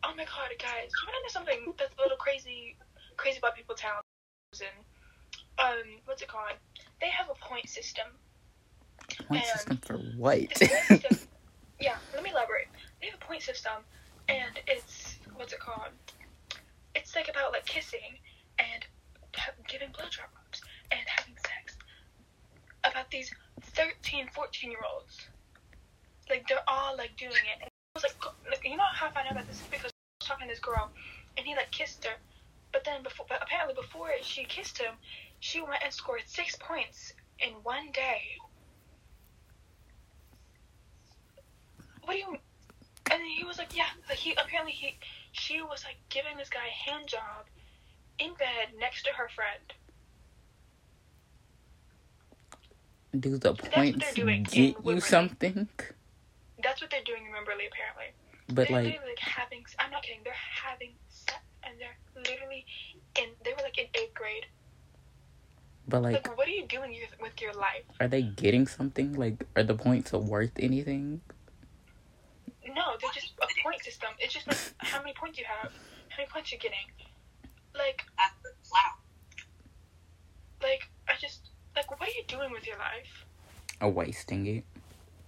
oh my god, guys, you wanna know something that's a little crazy, crazy white people towns and um, what's it called? They have a point system. Point And- system for what? It's a point system. Yeah, let me elaborate. They have a point system, and it's what's it called? It's like about like kissing and giving blowjobs and having sex. About these 13, 14 year olds. Like they're all like doing it. And I was like, like, you know how I found out about this because I was talking to this girl, and he like kissed her, but then before, but apparently before she kissed him, she went and scored six points in one day. What do you? And then he was like, yeah, like he apparently he she was like giving this guy a hand job in bed next to her friend. Do the points doing get you something? That's what they're doing in Wimberley apparently. But they're like, like having. I'm not kidding. They're having sex, and they're literally in. They were like in eighth grade. but like, Like, what are you doing with your life? are they getting something? Like, are the points worth anything? No, they're just a point system. It's just like how many points you have, how many points you're getting. Like, That's the clout. like I just like what are you doing with your life? Or wasting it?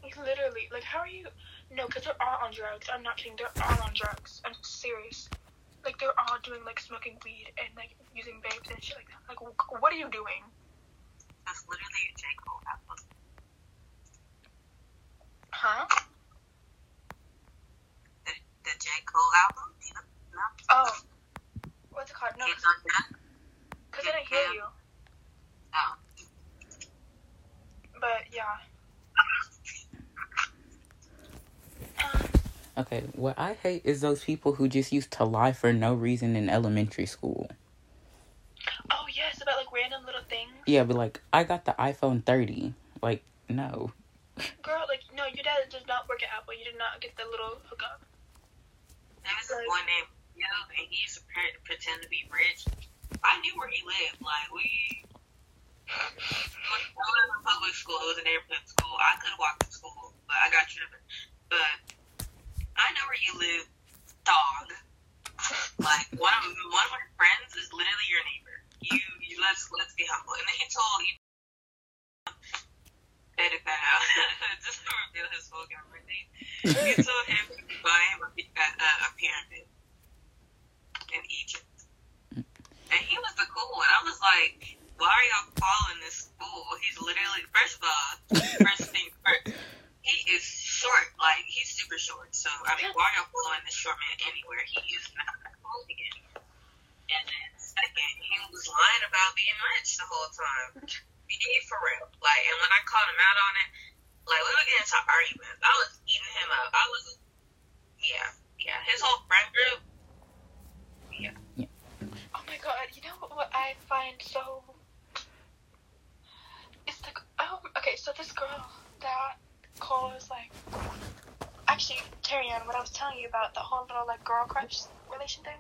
Like, literally, like how are you? No, because they're all on drugs. I'm not kidding. They're all on drugs. I'm serious. Like they're all doing like smoking weed and like using vapes and shit like that. Like, wh- what are you doing? That's literally a J. Cole album. Huh? The, the J. Cole album? You know, no? Oh, what's it called? No, Kids on Death? because I didn't hear you. Oh. But yeah. Um, Okay, what I hate is those people who just used to lie for no reason in elementary school. oh yes, about like random little things. Yeah, but like, I got the iPhone 30. Like, no. Girl, like no, your dad does not work at Apple. You did not get the little hookup. There was this boy named Yo, and he used to pre- pretend to be rich. I knew where he lived. Like, we. When I was in public school, it was a neighborhood school. I could walk to school, but I got driven. But I know where you live, dog. Like, one of, one of my friends is literally your neighbor. You, you let's, let's be humble. And then he told you. Edit that out. Just to reveal his full name. You told him to buy him a, a, a pyramid in Egypt. And he was the cool one. I was like, why are y'all following this fool? He's literally, first of all, first thing first, he is short. Like, he's super short. So, I mean, why are y'all following this short man anywhere? He is not that cool again. And then, second, he was lying about being rich the whole time. He for real. Like, and when I called him out on it, like, we would get into arguments. I was eating him up. I was, yeah, yeah. His whole friend group, my god, you know what I find so it's like oh okay, so this girl that Cole is like actually Carrie Ann, what I was telling you about the whole little like girl crush relation thing.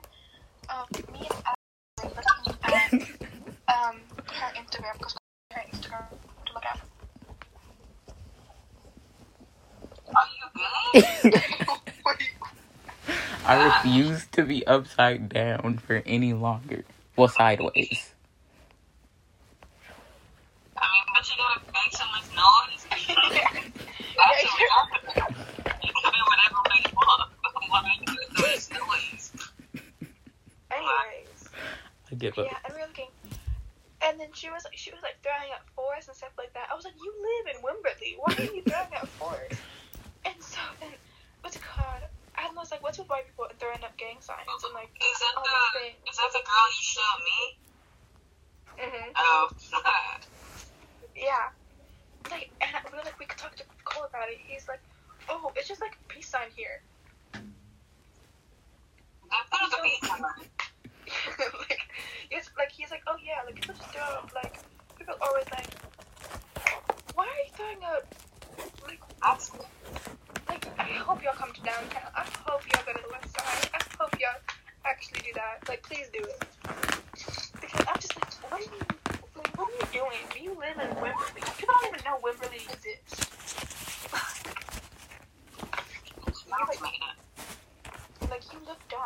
Um me and Alex were looking at um her Instagram because her Instagram to look at. are you good? I refuse to be upside down for any longer. Well, sideways. I mean, but you gotta make so much noise. That's what happened. You can do whatever way you want. Why make it so it's? Anyways. I give up. Yeah, and we were looking. And then she was like, she was like throwing out fours and stuff like that. I was like, you live in Wimberley. Why are you throwing out fours? And so then, what's it called? I was like, what's with white people throwing up gang signs and like Is that all the, these things? is that the girl you showed me? Mm-hmm. Oh, Yeah. Like, and I- we were like, we could talk to Cole about it. He's like, oh, it's just like a peace sign here. that was a beat. like, it's like he's like, oh yeah, like people just throw out like people always like, why are you throwing out like That's I hope y'all come to downtown. I hope y'all go to the west side. I hope y'all actually do that. Like, please do it. Because I'm just like, what are you, what are you doing? Do you live in Wimberley? People don't even know Wimberley exists. like, you look dumb.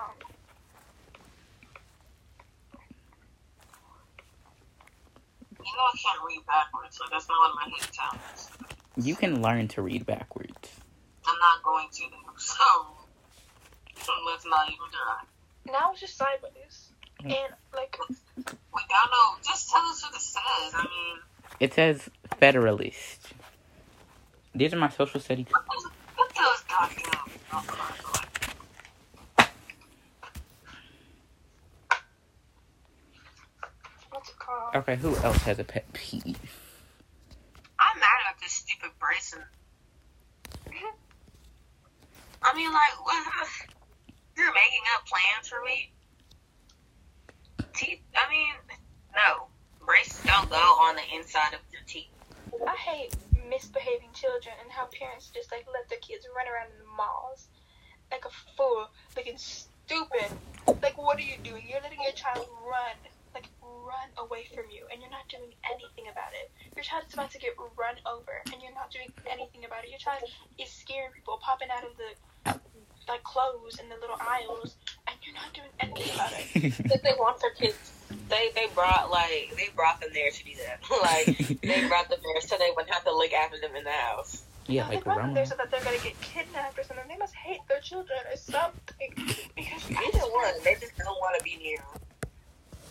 You know I can't read backwards, so that's not what my head sounds. You can learn to read backwards. I'm not going to. So, so let's not even try. Now it's just sideways. Mm. And like We don't know. Just tell us what it says. I mean, It says Federalist. These are my social studies. what those goddamn? Oh, God, like, what's it called? Okay, who else has a pet peeve? I'm mad at this stupid bracelet. I mean, like, what? You're making up plans for me? Teeth? I mean, no. Braces don't go on the inside of your teeth. I hate misbehaving children and how parents just like let their kids run around in the malls like a fool, looking stupid. Like, what are you doing? You're letting your child run, like run away from you, and you're not doing anything about it. Your child is about to get run over, and you're not doing anything about it. Your child is scaring people, popping out of the like clothes in the little aisles, and you're not doing anything about it. If they want their kids, they they brought like they brought them there to do that. like they brought them there so they wouldn't have to look after them in the house. yeah, No, like they brought them there so that they're gonna get kidnapped or something. They must hate their children or something. Because Either one, they just don't want to be near. them.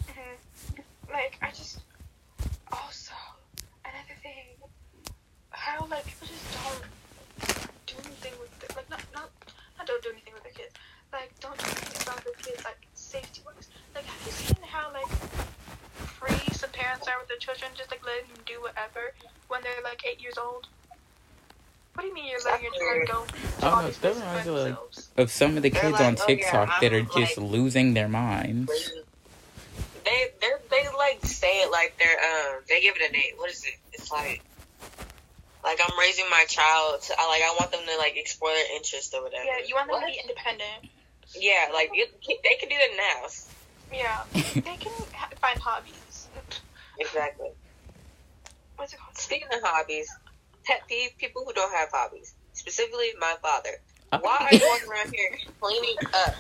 Mhm. Like I just also another thing, how like people just don't do anything with their, like not not not don't do anything with their kids. Like don't do anything about their kids like safety wise. Like have you seen how like free some parents are with their children, just like letting them do whatever when they're like eight years old? What do you mean you're letting your child go to Oh, all no, that reminds me of, like. Of some of the They're kids like, on "Oh, yeah, TikTok that are I'm, just like- losing their minds. They they they like say it like they're um they give it a name. What is it? It's like like I'm raising my child. To, I like I want them to like explore their interests or whatever. Yeah, you want them What? to be independent. Yeah, like you, they can do that now. Yeah, they can ha- find hobbies. Exactly. What's it called? Speaking of hobbies, pet peeve: people who don't have hobbies. Specifically, my father. Okay. Why are you walking around here cleaning up?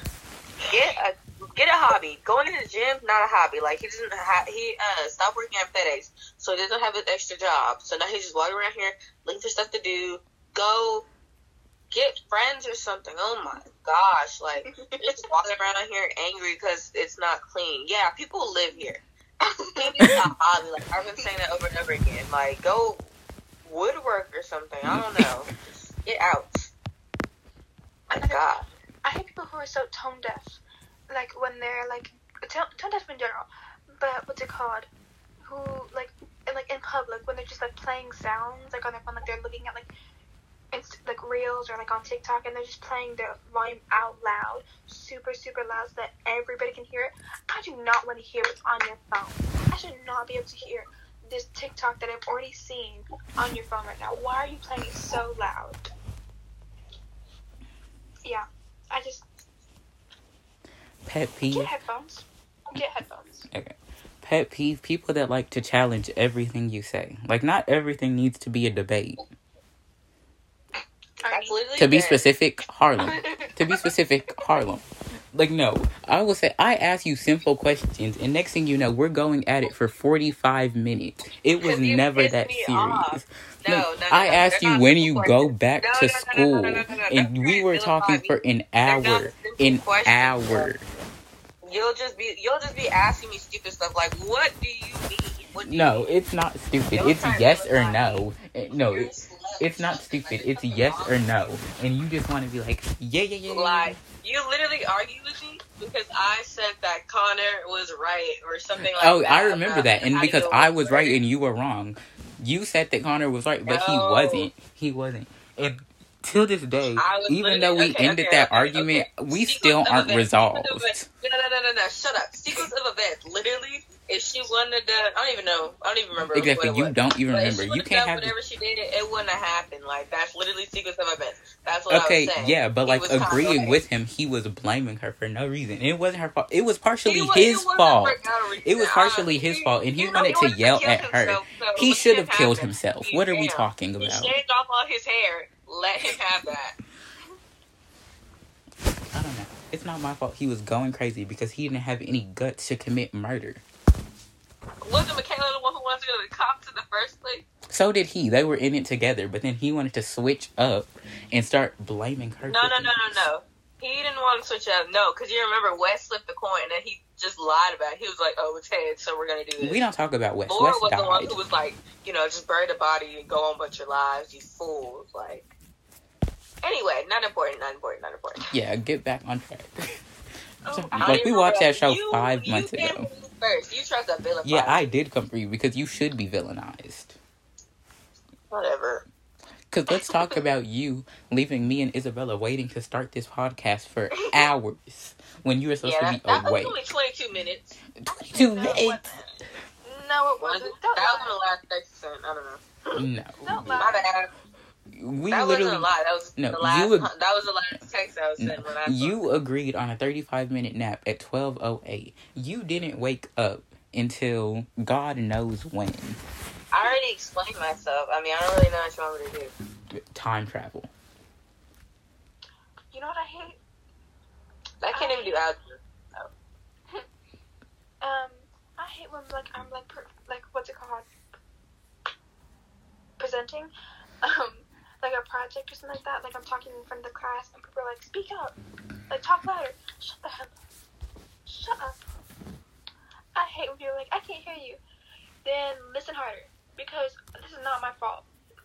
Get a get a hobby. Going to the gym, not a hobby. Like he doesn't ha- he uh stopped working at FedEx, so he doesn't have an extra job. So now he's just walking around here looking for stuff to do. Go get friends or something. Oh my gosh! Like just walking around here angry because it's not clean. Yeah, people live here. Cleaning is a hobby. Like I've been saying that over and over again. Like go woodwork or something. I don't know. Just get out. My God. I hate people who are so tone deaf. Like when they're like tone, tone deaf in general, but what's it called? Who like in, like in public when they're just like playing sounds like on their phone, like they're looking at like inst- like reels or like on TikTok, and they're just playing their volume out loud, super super loud, so that everybody can hear it. I do not want to hear what's on your phone. I should not be able to hear this TikTok that I've already seen on your phone right now. Why are you playing it so loud? Yeah, I just Pet peeve. get headphones. Get headphones. Pet peeve. People that like to challenge everything you say. Like not everything needs to be a debate. That's To be specific, Harlem. to be specific, Harlem. Like no, I will say I ask you simple questions, and next thing you know, we're going at it for forty five minutes. It was never that serious. off. No, no, no, I no, asked you when you questions. go back No, to no, no, no, school, no, no, no, no, and no. we were talking for an hour. An questions, hour. You'll just be you'll just be asking me stupid stuff like, "What do you mean?" What do you No, mean? it's not stupid. Don't It's yes or no. Eh, No, You're it, slow. It's not stupid. It's yes or no, and you just want to be like, yeah, yeah, yeah. Like you literally argued with me because I said that Connor was right or something like oh, that. Oh, I remember that, and because I was right and you were wrong, you said that Connor was right, but he wasn't. He wasn't. And till this day, even though we okay, ended okay, that okay, argument, we Sequence still aren't events, resolved. sequence of events. No, no, no, no, no, shut up. Sequence of events. Literally, if she wouldn't wanted to, I don't even know. I don't even remember. Exactly. You was. don't even But remember. You can't done have. whatever she did. It, it wouldn't have happened. Like that's literally sequence of events. That's what Okay, I was saying. Okay, yeah, but like agreeing with him, he was blaming her for no reason. It wasn't her fault. It was partially He wa- his it fault. for no reason. It was partially his he- fault, and he know, wanted to yell kill at her. himself, so He should have killed himself. He What are we talking He about? shaved off all his hair. Let him have that. I don't know. It's not my fault. He was going crazy because he didn't have any guts to commit murder. Wasn't Michaela the one who wanted gonna cop to the first place. So did he. They were in it together, but then he wanted to switch up and start blaming her. No, no, no, no, no. He didn't want to switch up. No, because you remember Wes flipped the coin and he just lied about it. He was like, "Oh, it's head, so we're gonna do this." We don't talk about Wes. Laura Wes was the one who was like, you know, just bury the body and go on about your lives, you fools. Like, anyway, not important, not important, not important. Yeah, get back on track. Oh, So, I I don't like we watched that show You- five months ago. For me First, you tried to villain. Yeah, I did come for you because you should be villainized. whatever. Because let's talk about you leaving me and Isabella waiting to start this podcast for hours when you were supposed Yeah, to that, be that was only twenty-two minutes. 22 No, minutes. wasn't. No, it Was wasn't. it? That was the last text I. I don't know. No. Don't My bad. We that literally. wasn't a lot. That was No, the last. you ag- that was the last text I was No, when I. you agreed on a 35 minute nap at 12.08. You didn't wake up until God knows when. I already explained myself. I mean, I don't really know what you want me to do. Time travel. You know what I hate? I can't even do algebra. Um, I hate when like I'm like per, like what's it called? Presenting, um, like a project or something like that. Like I'm talking in front of the class and people are like, "Speak up, like talk louder." Shut the hell up. Shut up. I hate when people are like, "I can't hear you." Then listen harder because this is not my fault.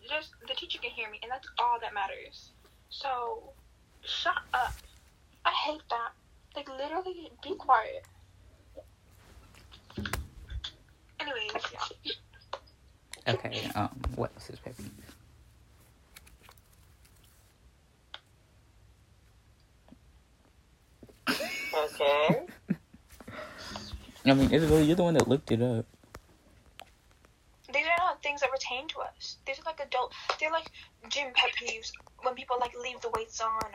Just the teacher can hear me, and that's all that matters. So, shut up. I hate that. Like literally, be quiet. Anyways, yeah. Okay, um, what else is Peppy? Okay. I mean, Isabel, you're the one that looked it up. These are not things that pertain to us. These are like adult. They're like gym pet peeves when people like leave the weights on or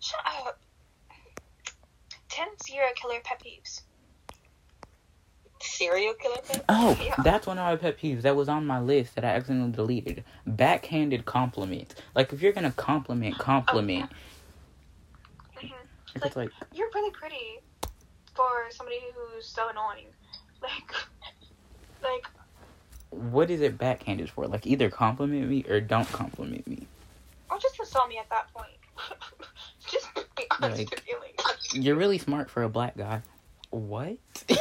shut up. Ten serial killer pet peeves. Serial killer thing? Oh, Yeah. that's one of my pet peeves that was on my list that I accidentally deleted. Backhanded compliments. Like, if you're gonna compliment, compliment. hmm If it's like, You're really pretty for somebody who's so annoying. Like, like what is it backhanded for? Like, either compliment me or don't compliment me. or just insult me at that point. just be honest Like- with your feelings. You're really smart for a black guy. What?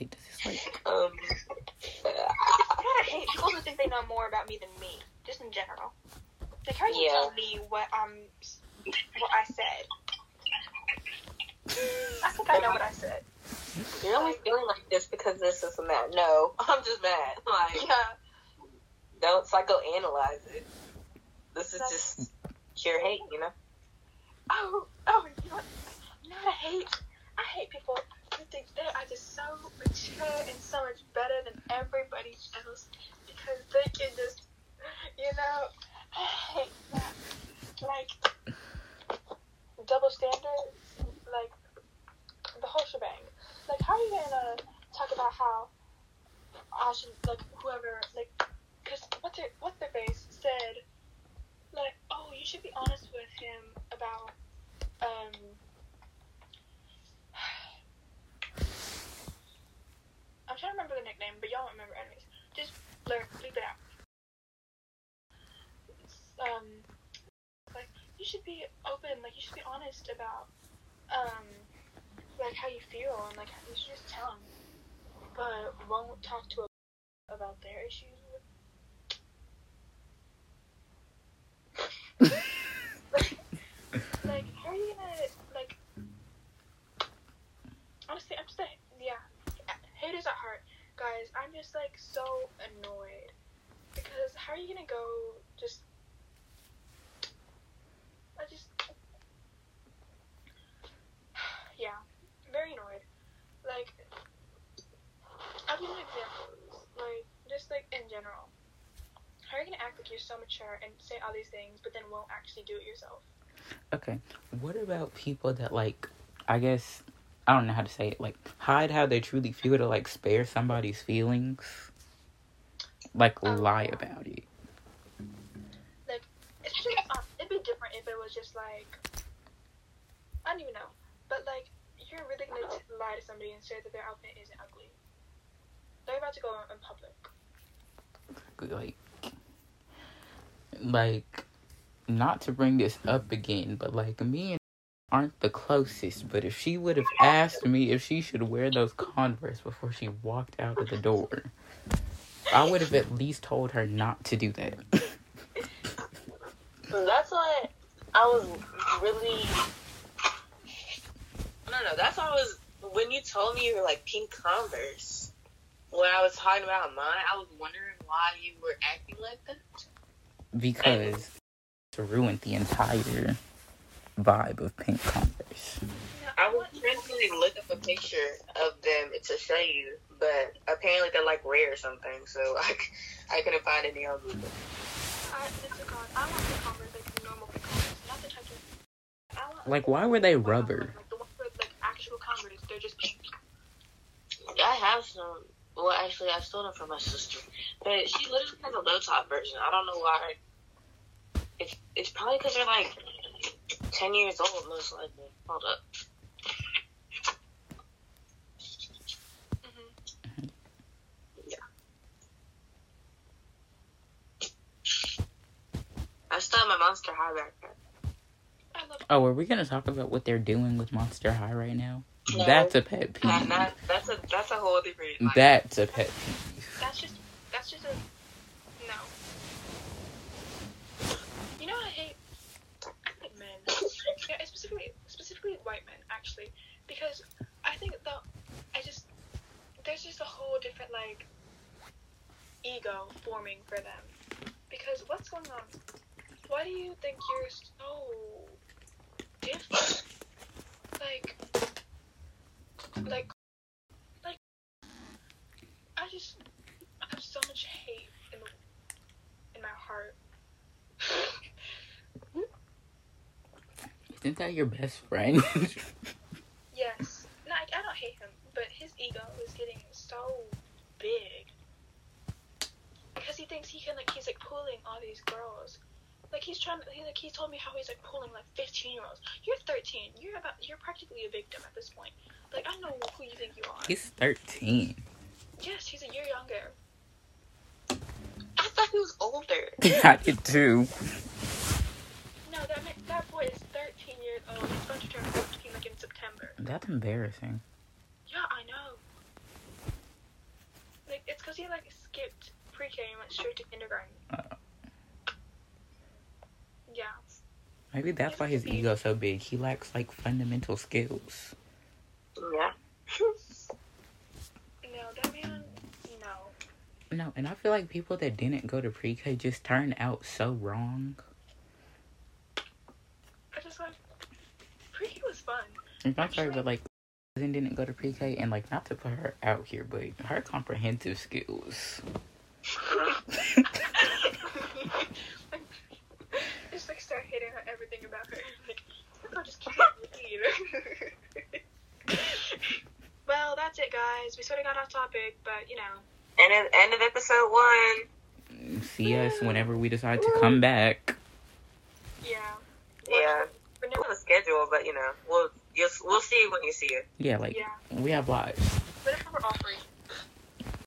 Wait, does this like. um, You know what I hate? People who think they know more about me than me, just in general. They you Yeah. tell me what I'm, what I said? I think I know what I said. you're only feeling like this because this is and that. No, I'm just mad. Like, Yeah. don't psychoanalyze it. This is just pure hate, you know? Oh, oh, you know what? What I hate? I hate people who think they are just so mature and so much better than everybody else because they can just, you know, I hate that. Like, double standards, like, the whole shebang. Like, how are you gonna talk about how I should, like, whoever, like, because what's their, what's their face said, like, oh, you should be honest with him about, um, I'm trying to remember the nickname, but y'all don't remember anyways. Just blur, bleep it out. Um, like, you should be open, like, you should be honest about, um, like, how you feel, and, like, you should just tell him, but won't talk to a, about their issues. like, how are you gonna like? Honestly, I'm just like, yeah, haters at heart, guys. I'm just like so annoyed because how are you gonna go just? I just, yeah, very annoyed. Like, I'll give you examples. Like, just like in general. How are you gonna act like you're so mature and say all these things, but then won't actually do it yourself? Okay. What about people that like I guess I don't know how to say it, like hide how they truly feel to like spare somebody's feelings? Like Um, lie about it. Especially, uh, it'd be if it was just like I don't even know, but like you're really gonna t- lie to somebody and say that their outfit isn't ugly. They're about to go in public. like like not to bring this up again but like me and aren't the closest but if she would have asked me if she should wear those converse before she walked out of the door i would have at least told her not to do that That's what I was really. I don't know. That's what I was when you told me you were like pink Converse. When I was talking about mine, I was wondering why you were acting like that. Because to ruin the entire vibe of pink converse I was trying to look up a picture of them to show you, but apparently they're like rare or something. So i couldn't find any on Google. I, it's a con- I want the Converse like normal pink Converse, not the type of. I want like why were they rubber Like the ones with like actual Converse, they're just pink. I have some. Well, actually, I stole them from my sister, but she literally has a low top version. I don't know why. It's it's probably because they're like ten years old, most likely. Hold up. hmm I still have my Monster High backpack. I love. oh are we gonna talk about what they're doing with monster high right now No. that's a pet That, peeve that, that's a that's a whole different. Like, that's a pet peeve That's just. That's just a. No. You know what I hate? I hate men. Yeah, specifically, specifically white men, actually, because I think the, I just, there's just a whole different like, ego forming for them, because what's going on? Why do you think you're so different? Like, like, I just, I have so much hate in in my heart. Isn't that your best friend Yes. No, I, I don't hate him, but his ego is getting so big because he thinks he can like he's like pulling all these girls. Like he's trying. He like he told me how he's like pulling like fifteen year olds. You're thirteen. You're about. You're practically a victim at this point. Like I don't know who you think you are. he's 13 yes, he's a year younger. I thought he was older. i did too No, that ma- that boy is thirteen years old. He's going to turn fourteen like in September. that's embarrassing Yeah, I know. Like it's because he like skipped pre-K and went straight to kindergarten. Uh. Yeah. Maybe that's why his ego's so big. He lacks like fundamental skills. Yeah. No, that man. No. No, and I feel like people that didn't go to pre-K just turn out so wrong. I just like pre-K was fun. I'm not sorry, but like cousin didn't go to pre-K, and like not to put her out here, but her comprehensive skills. just like start hitting on everything about her. Like, I'll just keep read. well, that's it, guys. We sort of got off topic, but you know. And then end of episode one. See us whenever we decide to come back. Yeah. Yeah. We're Not never, on the schedule, but you know, we'll you'll, we'll see when you see it. Yeah, like yeah. we have lives. Whenever we're all free.